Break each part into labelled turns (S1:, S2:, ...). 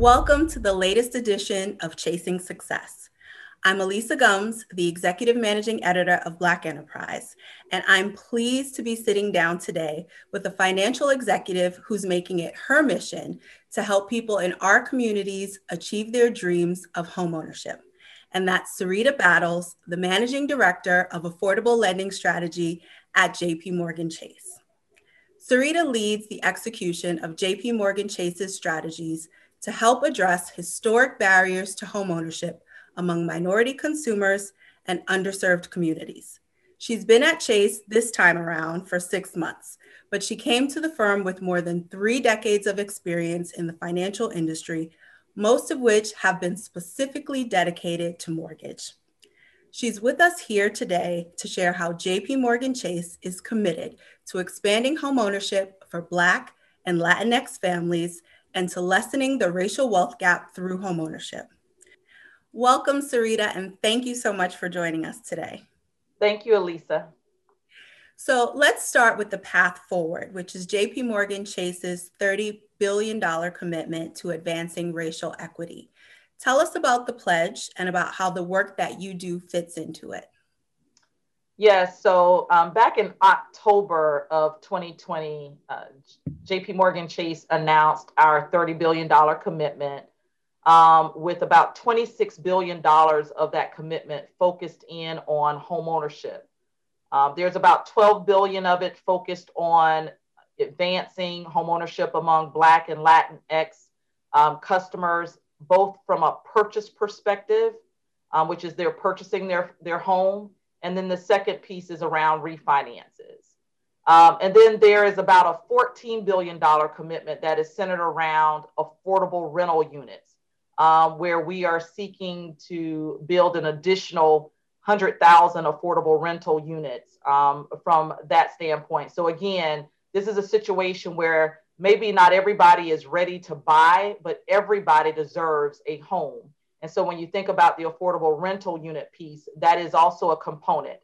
S1: Welcome to the latest edition of Chasing Success. I'm Elisa Gumbs, the Executive Managing Editor of Black Enterprise, and I'm pleased to be sitting down today with a financial executive who's making it her mission to help people in our communities achieve their dreams of homeownership. And that's Sarita Battles, the Managing Director of Affordable Lending Strategy at JP Morgan Chase. Sarita leads the execution of JP Morgan Chase's strategies to help address historic barriers to homeownership among minority consumers and underserved communities. She's been at Chase this time around for six months, but she came to the firm with more than three decades of experience in the financial industry, most of which have been specifically dedicated to mortgage. She's with us here today to share how JP Morgan Chase is committed to expanding homeownership for Black and Latinx families and to lessening the racial wealth gap through homeownership. Welcome, Sarita, and thank you so much for joining us today.
S2: Thank you, Elisa.
S1: So let's start with the path forward, which is JP Morgan Chase's $30 billion commitment to advancing racial equity. Tell us about the pledge and about how the work that you do fits into it.
S2: Yes, so um, back in October of 2020, uh, JP Morgan Chase announced our $30 billion commitment, um, with about $26 billion of that commitment focused in on homeownership. Um, there's about 12 billion of it focused on advancing homeownership among Black and Latinx um, customers, both from a purchase perspective, um, which is they're purchasing their, their home, and then the second piece is around refinances. Um, and then there is about a $14 billion commitment that is centered around affordable rental units, um, where we are seeking to build an additional 100,000 affordable rental units um, from that standpoint. So, again, this is a situation where maybe not everybody is ready to buy, but everybody deserves a home. And so when you think about the affordable rental unit piece, that is also a component.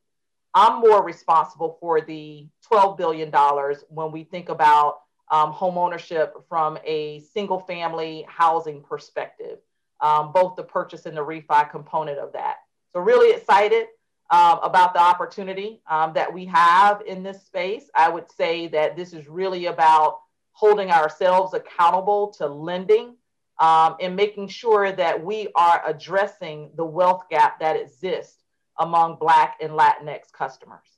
S2: I'm more responsible for the $12 billion when we think about um, home ownership from a single family housing perspective, um, both the purchase and the refi component of that. So, really excited um, about the opportunity um, that we have in this space. I would say that this is really about holding ourselves accountable to lending um, and making sure that we are addressing the wealth gap that exists among Black and Latinx customers.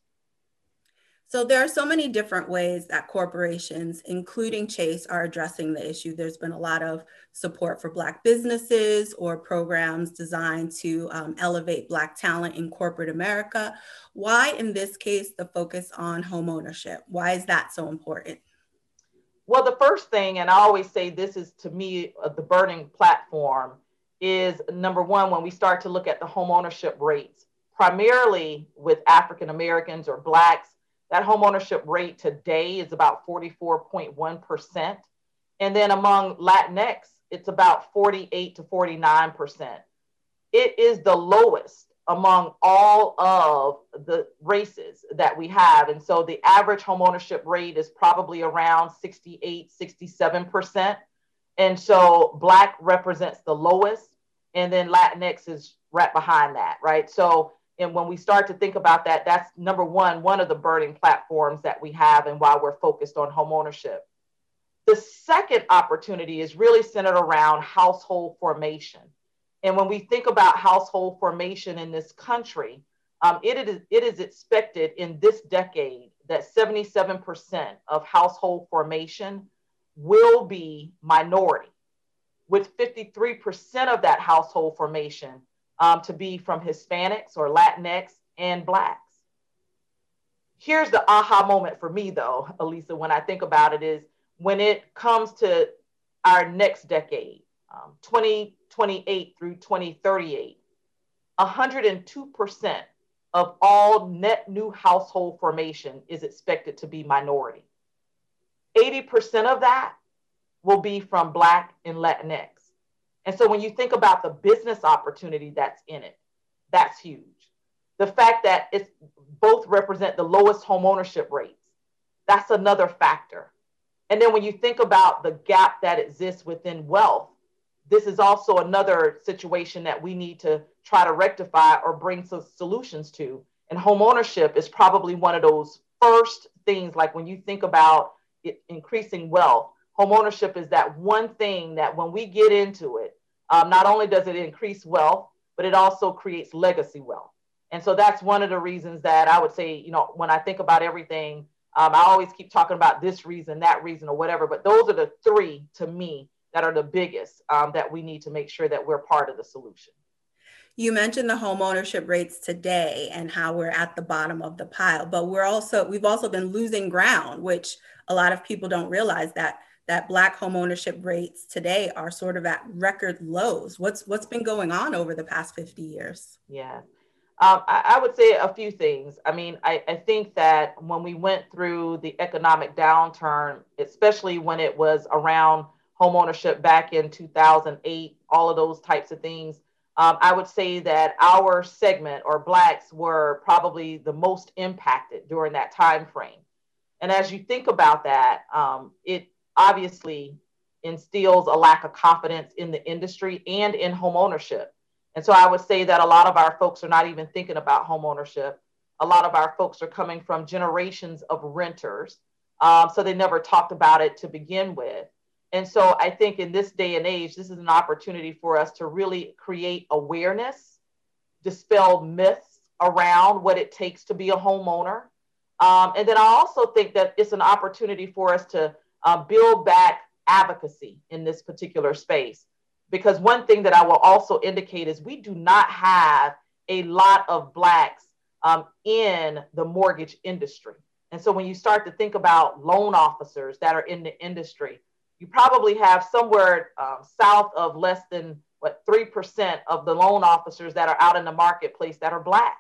S1: So there are so many different ways that corporations, including Chase, are addressing the issue. There's been a lot of support for Black businesses or programs designed to um, elevate Black talent in corporate America. Why, in this case, the focus on homeownership? Why is that so important?
S2: Well, the first thing, and I always say this is to me uh, the burning platform, is number one, when we start to look at the home ownership rates, primarily with African Americans or Blacks, that home ownership rate today is about 44.1%. And then among Latinx, it's about 48 to 49%. It is the lowest among all of the races that we have. And so the average homeownership rate is probably around 68, 67%. And so Black represents the lowest, and then Latinx is right behind that, right? So, and when we start to think about that, that's number one, one of the burning platforms that we have and why we're focused on homeownership. The second opportunity is really centered around household formation. And when we think about household formation in this country, um, it, is, it is expected in this decade that 77% of household formation will be minority, with 53% of that household formation um, to be from Hispanics or Latinx and Blacks. Here's the aha moment for me, though, Elisa, when I think about it, is when it comes to our next decade, um, 2028 through 2038, 102% of all net new household formation is expected to be minority. 80% of that will be from Black and Latinx. And so when you think about the business opportunity that's in it, that's huge. The fact that it's both represent the lowest home ownership rates, that's another factor. And then when you think about the gap that exists within wealth, this is also another situation that we need to try to rectify or bring some solutions to. And home ownership is probably one of those first things, like when you think about it, increasing wealth, home ownership is that one thing that when we get into it, um, not only does it increase wealth, but it also creates legacy wealth. And so that's one of the reasons that I would say, you know, when I think about everything, um, I always keep talking about this reason, that reason, or whatever. But those are the three to me that are the biggest um, that we need to make sure that we're part of the solution.
S1: You mentioned the home ownership rates today and how we're at the bottom of the pile, but we're also we've also been losing ground, which a lot of people don't realize that that black home ownership rates today are sort of at record lows. What's what's been going on over the past 50 years?
S2: Yeah. Um, I, I, would say a few things. I mean, I, I, think that when we went through the economic downturn, especially when it was around homeownership back in 2008, all of those types of things, um, I would say that our segment or Blacks were probably the most impacted during that time frame. And as you think about that, um, it obviously instills a lack of confidence in the industry and in homeownership and so I would say that a lot of our folks are not even thinking about homeownership. A lot of our folks are coming from generations of renters. Um, so they never talked about it to begin with. And so I think in this day and age, this is an opportunity for us to really create awareness, dispel myths around what it takes to be a homeowner. Um, and then I also think that it's an opportunity for us to uh, build back advocacy in this particular space because one thing that I will also indicate is we do not have a lot of Blacks um, in the mortgage industry. And so when you start to think about loan officers that are in the industry, you probably have somewhere um, south of less than what 3% of the loan officers that are out in the marketplace that are Black,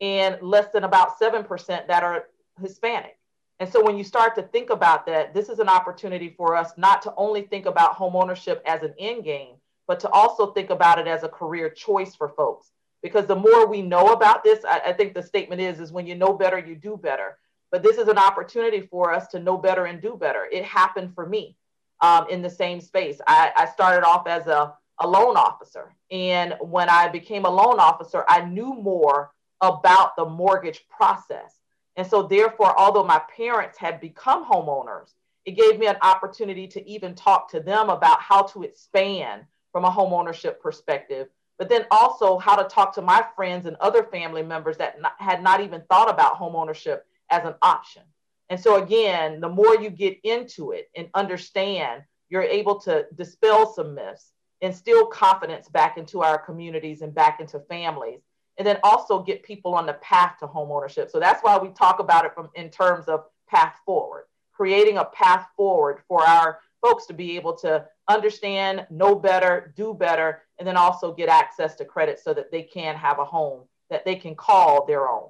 S2: and less than about 7% that are Hispanic. And so when you start to think about that, this is an opportunity for us not to only think about home ownership as an end game, but to also think about it as a career choice for folks. Because the more we know about this, I, I think the statement is, is when you know better, you do better. But this is an opportunity for us to know better and do better. It happened for me um, in the same space. I, I started off as a, a loan officer. And when I became a loan officer, I knew more about the mortgage process. And so, therefore, although my parents had become homeowners, it gave me an opportunity to even talk to them about how to expand from a homeownership perspective, but then also how to talk to my friends and other family members that not, had not even thought about homeownership as an option. And so, again, the more you get into it and understand, you're able to dispel some myths, instill confidence back into our communities and back into families and then also get people on the path to home ownership. So that's why we talk about it from in terms of path forward, creating a path forward for our folks to be able to understand, know better, do better, and then also get access to credit so that they can have a home that they can call their own.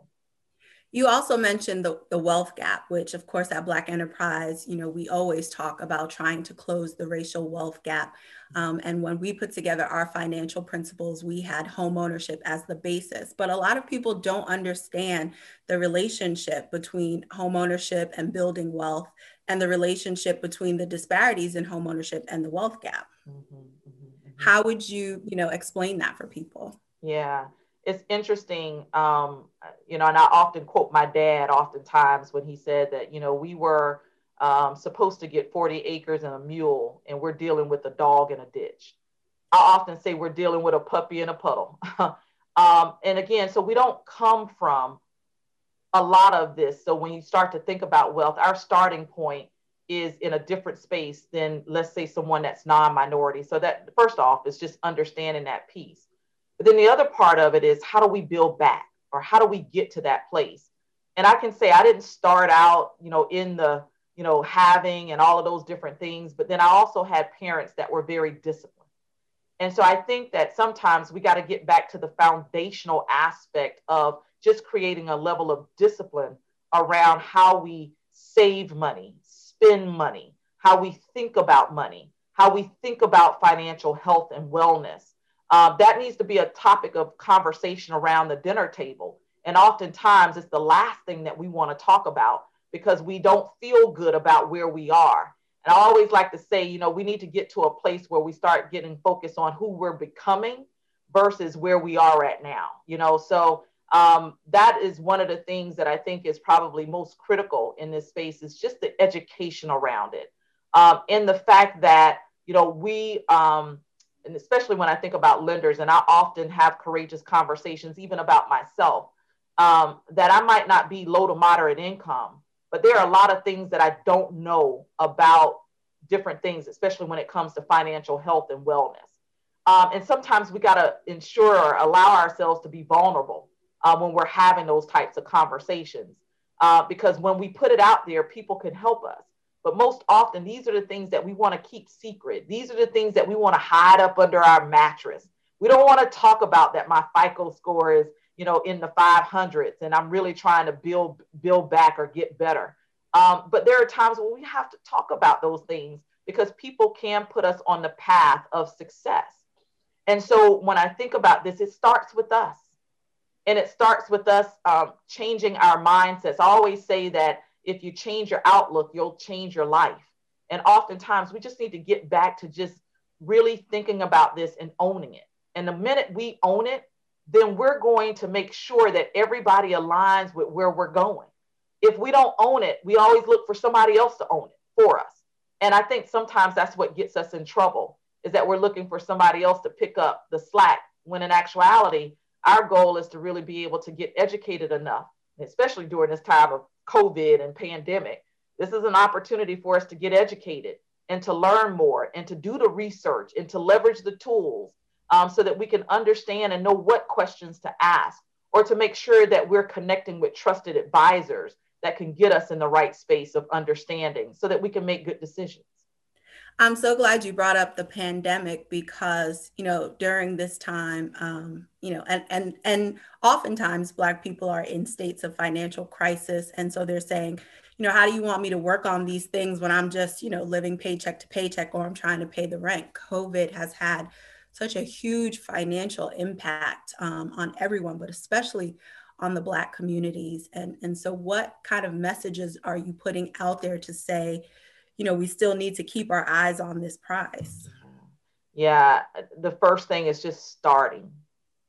S1: You also mentioned the, the wealth gap, which of course at Black Enterprise, you know, we always talk about trying to close the racial wealth gap. Um, and when we put together our financial principles, we had home ownership as the basis. But a lot of people don't understand the relationship between home ownership and building wealth and the relationship between the disparities in home ownership and the wealth gap. Mm-hmm, mm-hmm, mm-hmm. How would you, you know, explain that for people?
S2: Yeah it's interesting, um, you know, and I often quote my dad oftentimes when he said that, you know, we were um, supposed to get 40 acres and a mule, and we're dealing with a dog in a ditch. I often say we're dealing with a puppy in a puddle. um, and again, so we don't come from a lot of this. So when you start to think about wealth, our starting point is in a different space than, let's say, someone that's non minority. So, that first off is just understanding that piece. But then the other part of it is how do we build back or how do we get to that place? And I can say I didn't start out, you know, in the, you know, having and all of those different things, but then I also had parents that were very disciplined. And so I think that sometimes we got to get back to the foundational aspect of just creating a level of discipline around how we save money, spend money, how we think about money, how we think about financial health and wellness uh, that needs to be a topic of conversation around the dinner table. And oftentimes it's the last thing that we want to talk about because we don't feel good about where we are. And I always like to say, you know, we need to get to a place where we start getting focused on who we're becoming versus where we are at now, you know. So um, that is one of the things that I think is probably most critical in this space is just the education around it. Um, and the fact that, you know, we, um, and especially when I think about lenders, and I often have courageous conversations, even about myself, um, that I might not be low to moderate income, but there are a lot of things that I don't know about different things, especially when it comes to financial health and wellness. Um, and sometimes we got to ensure or allow ourselves to be vulnerable uh, when we're having those types of conversations. Uh, because when we put it out there, people can help us. But most often, these are the things that we want to keep secret. These are the things that we want to hide up under our mattress. We don't want to talk about that my FICO score is, you know, in the 500s and I'm really trying to build build back or get better. Um, but there are times when we have to talk about those things because people can put us on the path of success. And so when I think about this, it starts with us. And it starts with us um, changing our mindsets. I always say that if you change your outlook, you'll change your life. And oftentimes we just need to get back to just really thinking about this and owning it. And the minute we own it, then we're going to make sure that everybody aligns with where we're going. If we don't own it, we always look for somebody else to own it for us. And I think sometimes that's what gets us in trouble is that we're looking for somebody else to pick up the slack when in actuality, our goal is to really be able to get educated enough, especially during this time of COVID and pandemic. This is an opportunity for us to get educated and to learn more and to do the research and to leverage the tools um, so that we can understand and know what questions to ask or to make sure that we're connecting with trusted advisors that can get us in the right space of understanding so that we can make good decisions.
S1: I'm so glad you brought up the pandemic because, you know, during this time, um, you know, and and and oftentimes Black people are in states of financial crisis, and so they're saying, you know, how do you want me to work on these things when I'm just, you know, living paycheck to paycheck or I'm trying to pay the rent? COVID has had such a huge financial impact um, on everyone, but especially on the Black communities. And and so, what kind of messages are you putting out there to say? You know, we still need to keep our eyes on this prize.
S2: Yeah, the first thing is just starting.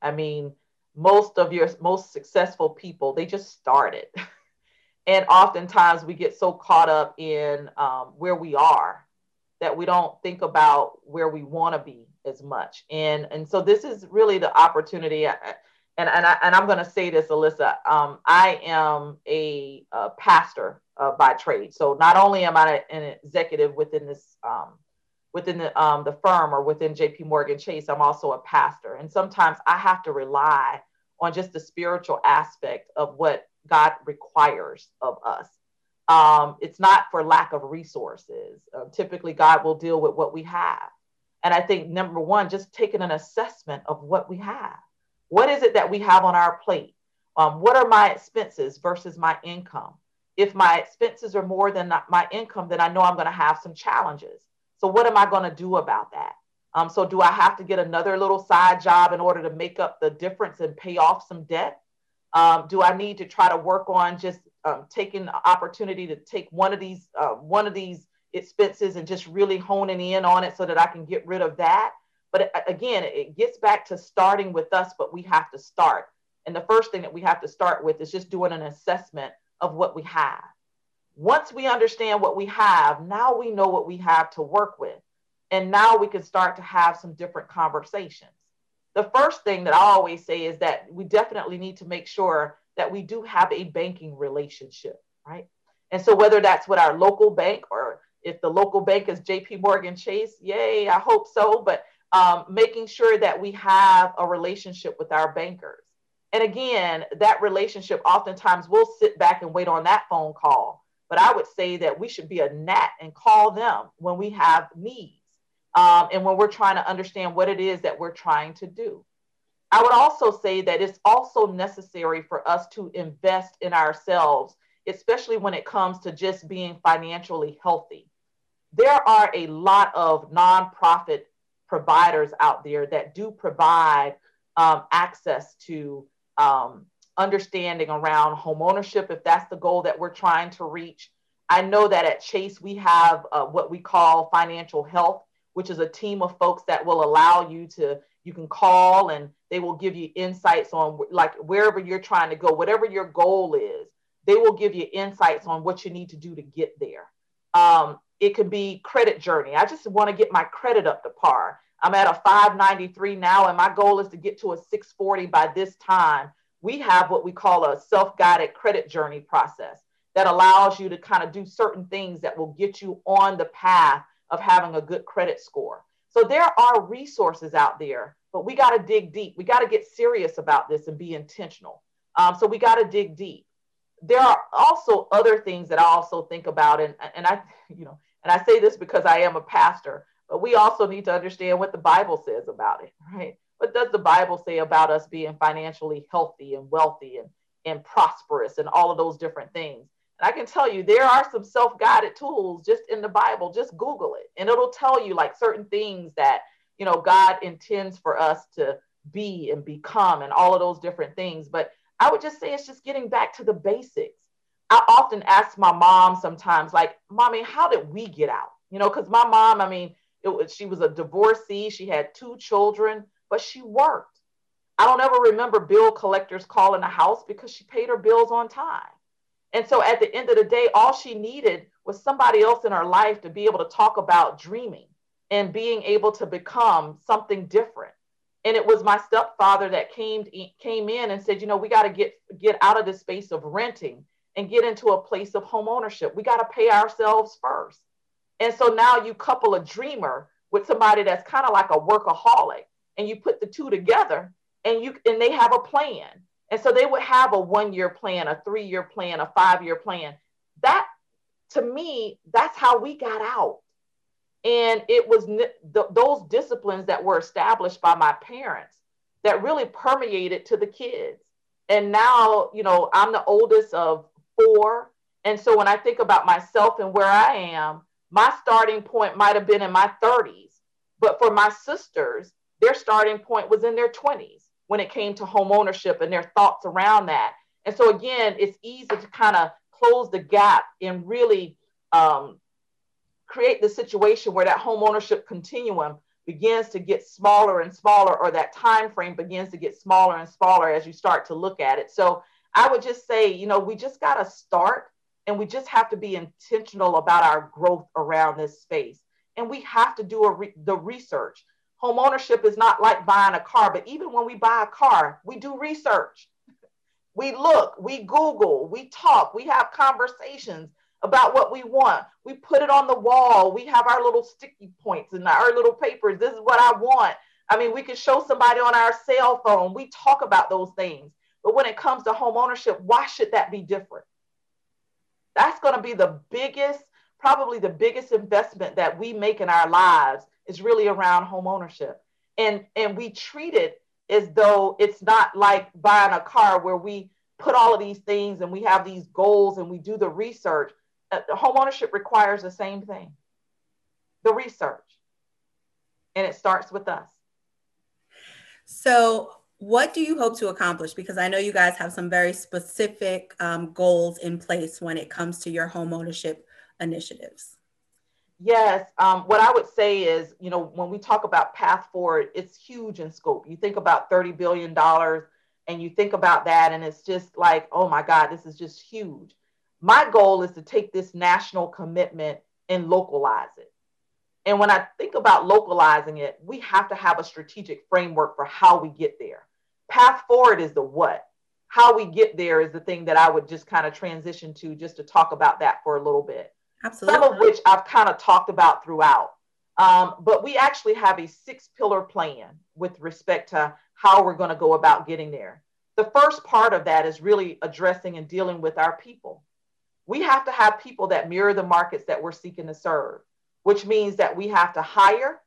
S2: I mean, most of your most successful people, they just started. and oftentimes we get so caught up in um, where we are that we don't think about where we want to be as much. And, and so this is really the opportunity. And, and, I, and I'm going to say this, Alyssa, um, I am a, a pastor uh, by trade. So not only am I an executive within this um, within the um, the firm or within J.P. Morgan Chase, I'm also a pastor, and sometimes I have to rely on just the spiritual aspect of what God requires of us. Um, it's not for lack of resources. Uh, typically, God will deal with what we have. And I think number one, just taking an assessment of what we have. What is it that we have on our plate? Um, what are my expenses versus my income? if my expenses are more than my income, then I know I'm going to have some challenges. So, what am I going to do about that? Um, so, do I have to get another little side job in order to make up the difference and pay off some debt? Um, do I need to try to work on just um, taking the opportunity to take one of these uh, one of these expenses and just really honing in on it so that I can get rid of that? But again, it gets back to starting with us, but we have to start. And the first thing that we have to start with is just doing an assessment of what we have. Once we understand what we have, now we know what we have to work with. And now we can start to have some different conversations. The first thing that I always say is that we definitely need to make sure that we do have a banking relationship, right? And so whether that's with our local bank or if the local bank is JP Morgan Chase, yay, I hope so. But um, making sure that we have a relationship with our bankers. And again, that relationship, oftentimes we'll sit back and wait on that phone call. But I would say that we should be a gnat and call them when we have needs um, and when we're trying to understand what it is that we're trying to do. I would also say that it's also necessary for us to invest in ourselves, especially when it comes to just being financially healthy. There are a lot of nonprofit providers out there that do provide um, access to um, understanding around home ownership, if that's the goal that we're trying to reach. I know that at Chase, we have uh, what we call financial health, which is a team of folks that will allow you to, you can call and they will give you insights on like wherever you're trying to go, whatever your goal is, they will give you insights on what you need to do to get there. Um, it could be credit journey. I just want to get my credit up to par. I'm at a 593 now, and my goal is to get to a 640 by this time. We have what we call a self guided credit journey process that allows you to kind of do certain things that will get you on the path of having a good credit score. So there are resources out there, but we got to dig deep. We got to get serious about this and be intentional. Um, so we got to dig deep. There are also other things that I also think about, and, and I, you know, and I say this because I am a pastor, but we also need to understand what the Bible says about it, right? What does the Bible say about us being financially healthy and wealthy and, and prosperous and all of those different things? And I can tell you, there are some self guided tools just in the Bible. Just Google it, and it'll tell you like certain things that, you know, God intends for us to be and become and all of those different things. But I would just say it's just getting back to the basics. I often ask my mom sometimes, like, Mommy, how did we get out? You know, because my mom, I mean, it was, she was a divorcee, she had two children, but she worked. I don't ever remember bill collectors calling the house because she paid her bills on time. And so at the end of the day, all she needed was somebody else in her life to be able to talk about dreaming and being able to become something different. And it was my stepfather that came came in and said, you know, we got to get get out of this space of renting and get into a place of home ownership. We got to pay ourselves first. And so now you couple a dreamer with somebody that's kind of like a workaholic and you put the two together and you and they have a plan. And so they would have a one year plan, a three year plan, a five year plan. That to me, that's how we got out. And it was th- those disciplines that were established by my parents that really permeated to the kids. And now, you know, I'm the oldest of four. And so when I think about myself and where I am, my starting point might have been in my 30s. But for my sisters, their starting point was in their 20s when it came to home ownership and their thoughts around that. And so, again, it's easy to kind of close the gap and really um, create the situation where that home ownership continuum begins to get smaller and smaller or that time frame begins to get smaller and smaller as you start to look at it so I would just say, you know, we just got to start and we just have to be intentional about our growth around this space. And we have to do re- the research. Home ownership is not like buying a car, but even when we buy a car, we do research. We look, we Google, we talk, we have conversations about what we want. We put it on the wall. We have our little sticky points and our little papers. This is what I want. I mean, we can show somebody on our cell phone. We talk about those things. But when it comes to home ownership, why should that be different? That's going to be the biggest, probably the biggest investment that we make in our lives is really around home ownership. And, and we treat it as though it's not like buying a car where we put all of these things and we have these goals and we do the research. Uh, home ownership requires the same thing the research. And it starts with us.
S1: So, what do you hope to accomplish? Because I know you guys have some very specific um, goals in place when it comes to your home ownership initiatives.
S2: Yes, um, what I would say is, you know, when we talk about path forward, it's huge in scope. You think about $30 billion and you think about that, and it's just like, oh my God, this is just huge. My goal is to take this national commitment and localize it. And when I think about localizing it, we have to have a strategic framework for how we get there. Path forward is the what. How we get there is the thing that I would just kind of transition to just to talk about that for a little bit.
S1: Absolutely.
S2: Some of which I've kind of talked about throughout. Um, but we actually have a six pillar plan with respect to how we're going to go about getting there. The first part of that is really addressing and dealing with our people. We have to have people that mirror the markets that we're seeking to serve which means that we have to hire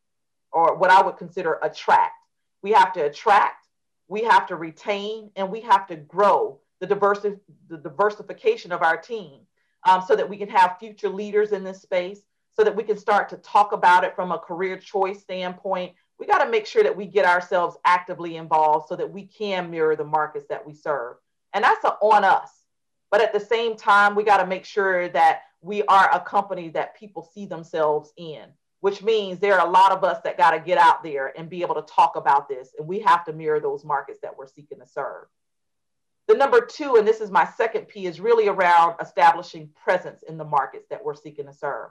S2: or what I would consider attract. We have to attract, we have to retain, and we have to grow the, diversi- the diversification of our team um, so that we can have future leaders in this space, so that we can start to talk about it from a career choice standpoint. We got to make sure that we get ourselves actively involved so that we can mirror the markets that we serve. And that's a, on us. But at the same time, we got to make sure that we are a company that people see themselves in, which means there are a lot of us that got to get out there and be able to talk about this. And we have to mirror those markets that we're seeking to serve. The number two, and this is my second P, is really around establishing presence in the markets that we're seeking to serve.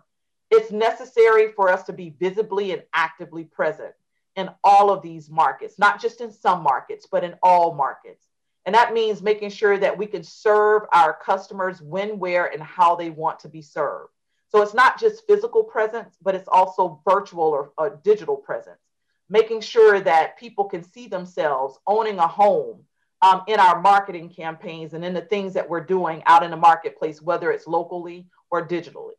S2: It's necessary for us to be visibly and actively present in all of these markets, not just in some markets, but in all markets. And that means making sure that we can serve our customers when, where, and how they want to be served. So it's not just physical presence, but it's also virtual or, or digital presence. Making sure that people can see themselves owning a home um, in our marketing campaigns and in the things that we're doing out in the marketplace, whether it's locally or digitally.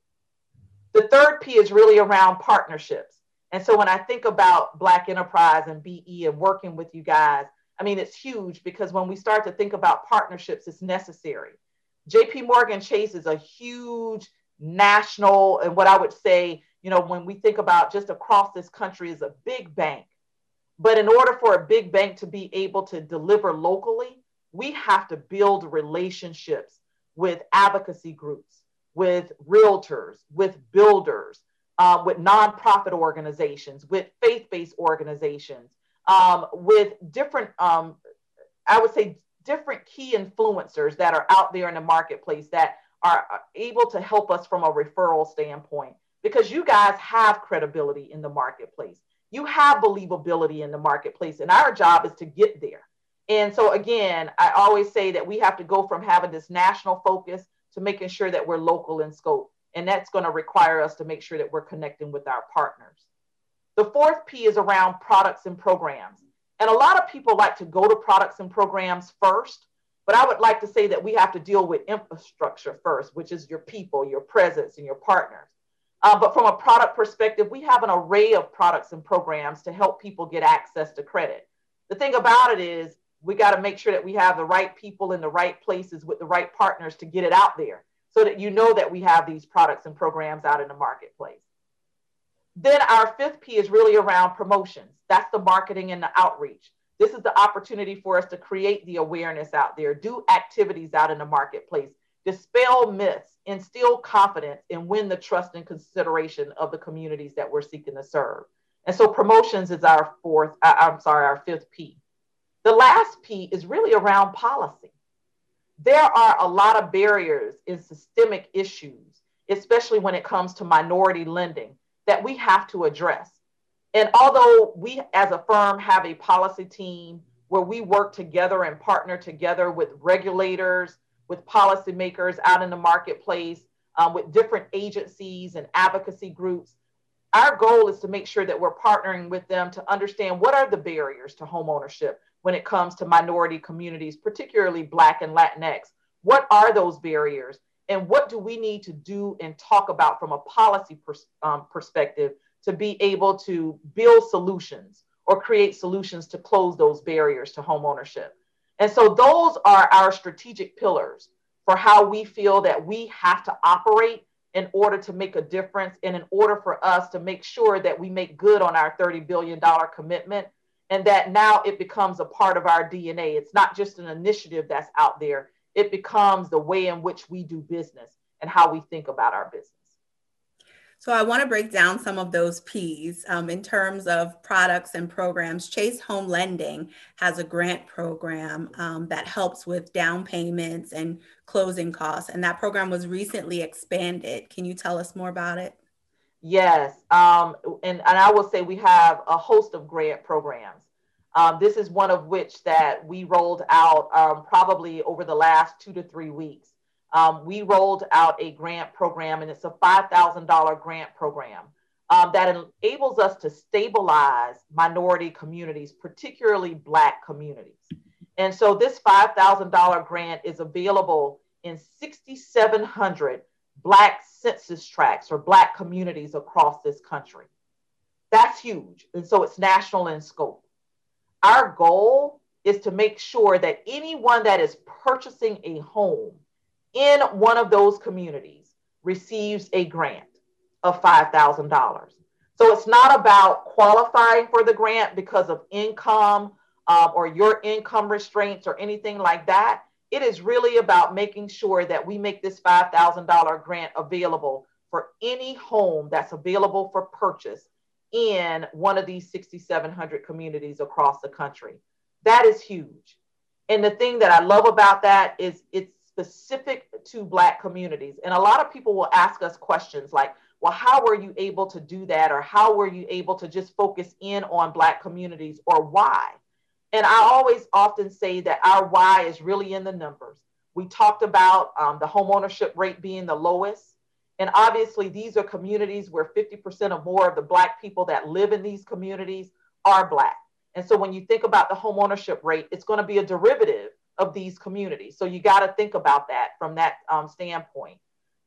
S2: The third P is really around partnerships. And so when I think about Black Enterprise and BE and working with you guys, I mean, it's huge because when we start to think about partnerships, it's necessary. JP Morgan Chase is a huge national, and what I would say, you know, when we think about just across this country, is a big bank. But in order for a big bank to be able to deliver locally, we have to build relationships with advocacy groups, with realtors, with builders, uh, with nonprofit organizations, with faith based organizations, um, with different, um, I would say, different key influencers that are out there in the marketplace that are able to help us from a referral standpoint because you guys have credibility in the marketplace. You have believability in the marketplace, and our job is to get there. And so, again, I always say that we have to go from having this national focus to making sure that we're local in scope. And that's going to require us to make sure that we're connecting with our partners. The fourth P is around products and programs. And a lot of people like to go to products and programs first, but I would like to say that we have to deal with infrastructure first, which is your people, your presence, and your partners. Uh, but from a product perspective, we have an array of products and programs to help people get access to credit. The thing about it is, we got to make sure that we have the right people in the right places with the right partners to get it out there so that you know that we have these products and programs out in the marketplace. Then our fifth P is really around promotions. That's the marketing and the outreach. This is the opportunity for us to create the awareness out there, do activities out in the marketplace, dispel myths, instill confidence, and win the trust and consideration of the communities that we're seeking to serve. And so promotions is our fourth, uh, I'm sorry, our fifth P. The last P is really around policy there are a lot of barriers in systemic issues, especially when it comes to minority lending, that we have to address. And although we as a firm have a policy team where we work together and partner together with regulators, with policymakers out in the marketplace, um, with different agencies and advocacy groups, our goal is to make sure that we're partnering with them to understand what are the barriers to homeownership when it comes to minority communities, particularly Black and Latinx. What are those barriers? And what do we need to do and talk about from a policy pers- um, perspective to be able to build solutions or create solutions to close those barriers to homeownership? And so those are our strategic pillars for how we feel that we have to operate in order to make a difference and in order for us to make sure that we make good on our $30 billion commitment and that now it becomes a part of our DNA. It's not just an initiative that's out there, it becomes the way in which we do business and how we think about our business.
S1: So I want to break down some of those P's um, in terms of products and programs. Chase Home Lending has a grant program um, that helps with down payments and closing costs, and that program was recently expanded. Can you tell us more about it?
S2: Yes, um, and, and I will say we have a host of grant programs. Um, this is one of which that we rolled out um, probably over the last two to three weeks. Um, we rolled out a grant program, and it's a $5,000 grant program um, that enables us to stabilize minority communities, particularly Black communities. And so this $5,000 grant is available in 6,700 Black census tracts or Black communities across this country. That's huge. And so it's national in scope. Our goal is to make sure that anyone that is purchasing a home in one of those communities receives a grant of $5,000. So it's not about qualifying for the grant because of income um, or your income restraints or anything like that. it is really about making sure that we make this $5,000 grant available for any home that's available for purchase in one of these 6,700 communities across the country. That is huge. And the thing that I love about that is it's specific to Black communities. And a lot of people will ask us questions like, well, how were you able to do that? Or how were you able to just focus in on Black communities or why? And I always often say that our why is really in the numbers. We talked about um, the homeownership rate being the lowest. And obviously, these are communities where 50% or more of the Black people that live in these communities are Black. And so when you think about the homeownership rate, it's going to be a derivative of these communities. So you got to think about that from that um, standpoint.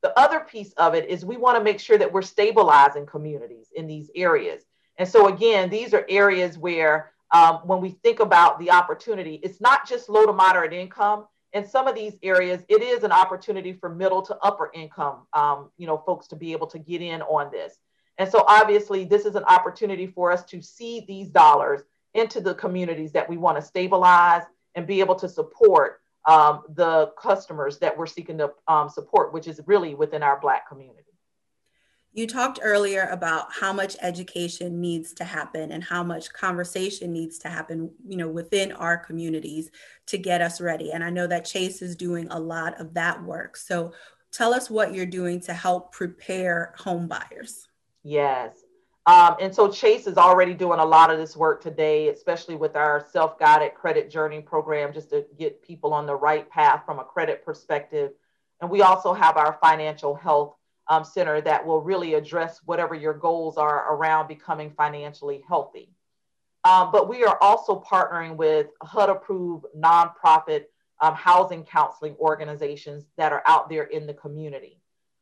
S2: The other piece of it is we want to make sure that we're stabilizing communities in these areas. And so, again, these are areas where um, when we think about the opportunity, it's not just low to moderate income. In some of these areas, it is an opportunity for middle to upper income, um, you know, folks to be able to get in on this. And so, obviously, this is an opportunity for us to seed these dollars into the communities that we want to stabilize and be able to support um, the customers that we're seeking to um, support, which is really within our Black community.
S1: You talked earlier about how much education needs to happen and how much conversation needs to happen, you know, within our communities to get us ready. And I know that Chase is doing a lot of that work. So tell us what you're doing to help prepare home buyers.
S2: Yes. Um, and so Chase is already doing a lot of this work today, especially with our self guided credit journey program, just to get people on the right path from a credit perspective. And we also have our financial health um, center that will really address whatever your goals are around becoming financially healthy. Um, but we are also partnering with HUD approved nonprofit um, housing counseling organizations that are out there in the community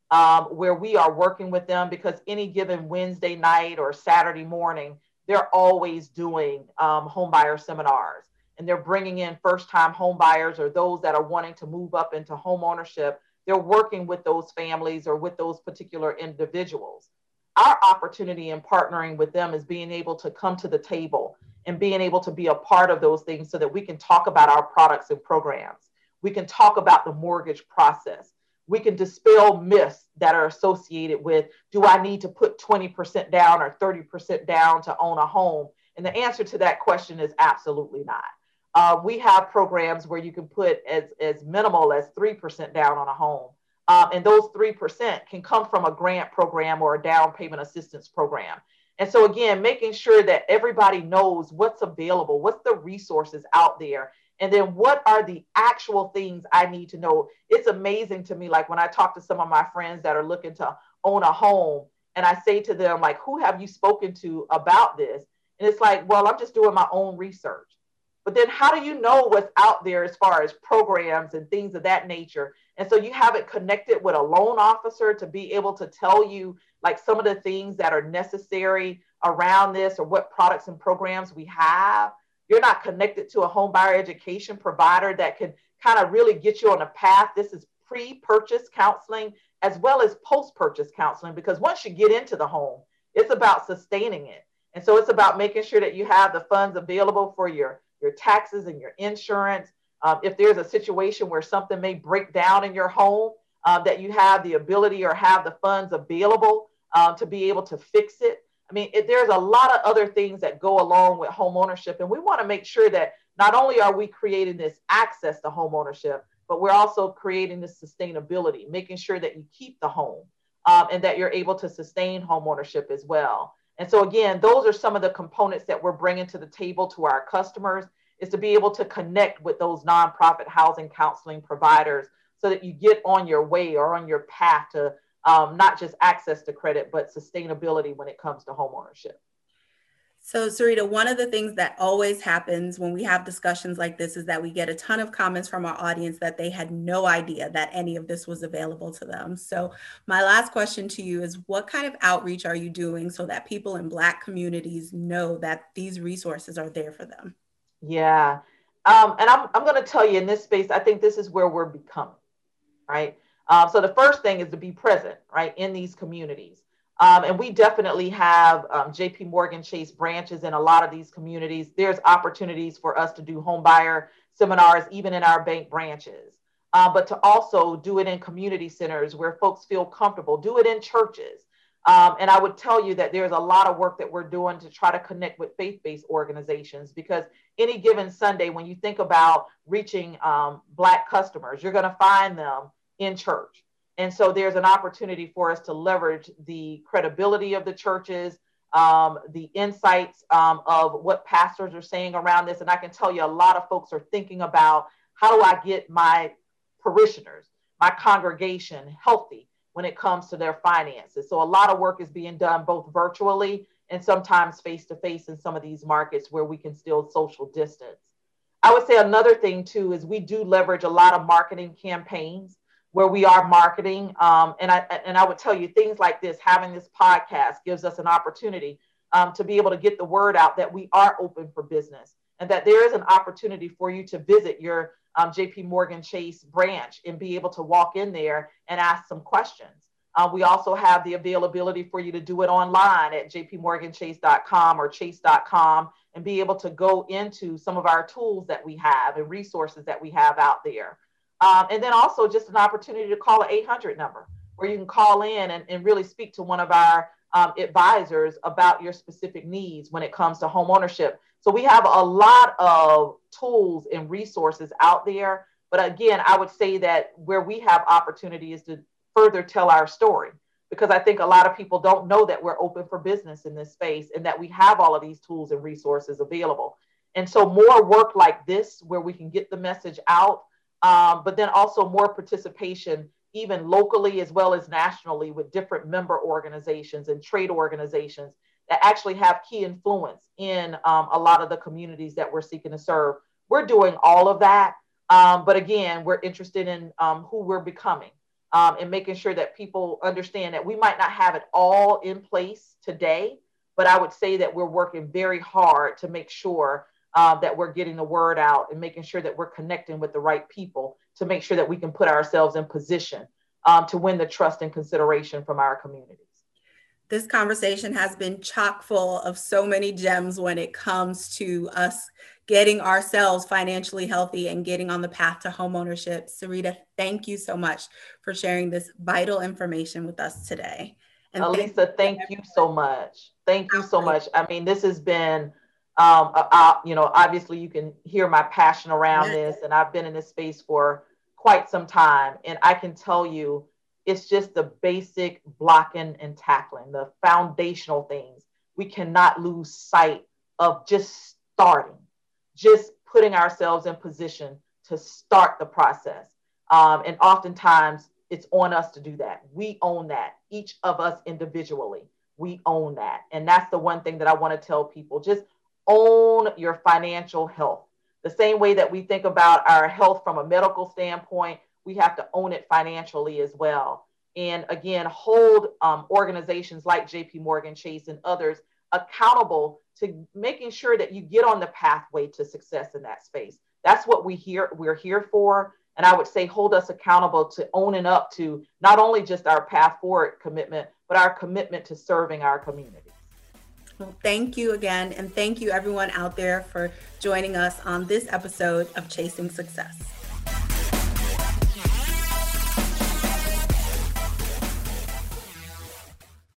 S2: um, where we are working with them because any given Wednesday night or Saturday morning, they're always doing um, home buyer seminars and they're bringing in first time homebuyers or those that are wanting to move up into home ownership. They're working with those families or with those particular individuals. Our opportunity in partnering with them is being able to come to the table and being able to be a part of those things so that we can talk about our products and programs. We can talk about the mortgage process we can dispel myths that are associated with do I need to put 20% down or 30% down to own a home? And the answer to that question is absolutely not. Uh, we have programs where you can put as, as minimal as 3% down on a home. Um, and those 3% can come from a grant program or a down payment assistance program. And so, again, making sure that everybody knows what's available, what's the resources out there, and then what are the actual things I need to know? It's amazing to me, like when I talk to some of my friends that are looking to own a home, and I say to them, like, who have you spoken to about this? And it's like, well, I'm just doing my own research. But then how do you know what's out there as far as programs and things of that nature? And so you haven't connected with a loan officer to be able to tell you like some of the things that are necessary around this or what products and programs we have you're not connected to a home buyer education provider that can kind of really get you on a path. This is pre purchase counseling as well as post purchase counseling because once you get into the home, it's about sustaining it. And so it's about making sure that you have the funds available for your, your taxes and your insurance. Um, if there's a situation where something may break down in your home, uh, that you have the ability or have the funds available uh, to be able to fix it. I mean, it, there's a lot of other things that go along with home ownership, and we want to make sure that not only are we creating this access to home ownership, but we're also creating this sustainability, making sure that you keep the home um, and that you're able to sustain home ownership as well. And so, again, those are some of the components that we're bringing to the table to our customers is to be able to connect with those nonprofit housing counseling providers so that you get on your way or on your path to um, not just access to credit, but sustainability when it comes to homeownership.
S1: So, Sarita, one of the things that always happens when we have discussions like this is that we get a ton of comments from our audience that they had no idea that any of this was available to them. So, my last question to you is what kind of outreach are you doing so that people in Black communities know that these resources are there for them?
S2: Yeah. Um, and I'm, I'm going to tell you in this space, I think this is where we're becoming, right? Um, so the first thing is to be present, right, in these communities. Um, and we definitely have um, JP Morgan Chase branches in a lot of these communities. There's opportunities for us to do home buyer seminars, even in our bank branches. Uh, but to also do it in community centers where folks feel comfortable, do it in churches. Um, and I would tell you that there's a lot of work that we're doing to try to connect with faith based organizations because any given Sunday, when you think about reaching um, Black customers, you're going to find them in church. And so there's an opportunity for us to leverage the credibility of the churches, um, the insights um, of what pastors are saying around this. And I can tell you a lot of folks are thinking about how do I get my parishioners, my congregation healthy when it comes to their finances. So a lot of work is being done both virtually and sometimes face to face in some of these markets where we can still social distance. I would say another thing too is we do leverage a lot of marketing campaigns where we are marketing. Um, and I and I would tell you things like this, having this podcast gives us an opportunity um, to be able to get the word out that we are open for business and that there is an opportunity for you to visit your um, JP Morgan Chase branch and be able to walk in there and ask some questions. Uh, we also have the availability for you to do it online at jpmorganchase.com or chase.com and be able to go into some of our tools that we have and resources that we have out there. Um, and then also just an opportunity to call an 800 number where you can call in and, and really speak to one of our um, advisors about your specific needs when it comes to home ownership. So we have a lot of tools and resources out there. But again, I would say that where we have opportunity is to further tell our story because I think a lot of people don't know that we're open for business in this space and that we have all of these tools and resources available. And so, more work like this, where we can get the message out, um, but then also more participation, even locally as well as nationally, with different member organizations and trade organizations that actually have key influence in um, a lot of the communities that we're seeking to serve. We're doing all of that. Um, but again, we're interested in um, who we're becoming um, and making sure that people understand that we might not have it all in place today, but I would say that we're working very hard to make sure uh, that we're getting the word out and making sure that we're connecting with the right people to make sure that we can put ourselves in position um, to win the trust and consideration from our community.
S1: This conversation has been chock full of so many gems when it comes to us getting ourselves financially healthy and getting on the path to homeownership. Sarita, thank you so much for sharing this vital information with us today.
S2: And Alisa, thank you so much. Thank you so much. I mean, this has been, um, uh, you know, obviously you can hear my passion around this, and I've been in this space for quite some time. And I can tell you, it's just the basic blocking and tackling, the foundational things. We cannot lose sight of just starting, just putting ourselves in position to start the process. Um, and oftentimes it's on us to do that. We own that, each of us individually. We own that. And that's the one thing that I want to tell people just own your financial health. The same way that we think about our health from a medical standpoint, we have to own it financially as well. And again, hold um, organizations like JP Morgan Chase and others accountable to making sure that you get on the pathway to success in that space. That's what we here we're here for. And I would say hold us accountable to owning up to not only just our path forward commitment, but our commitment to serving our communities.
S1: Well, thank you again. And thank you everyone out there for joining us on this episode of Chasing Success.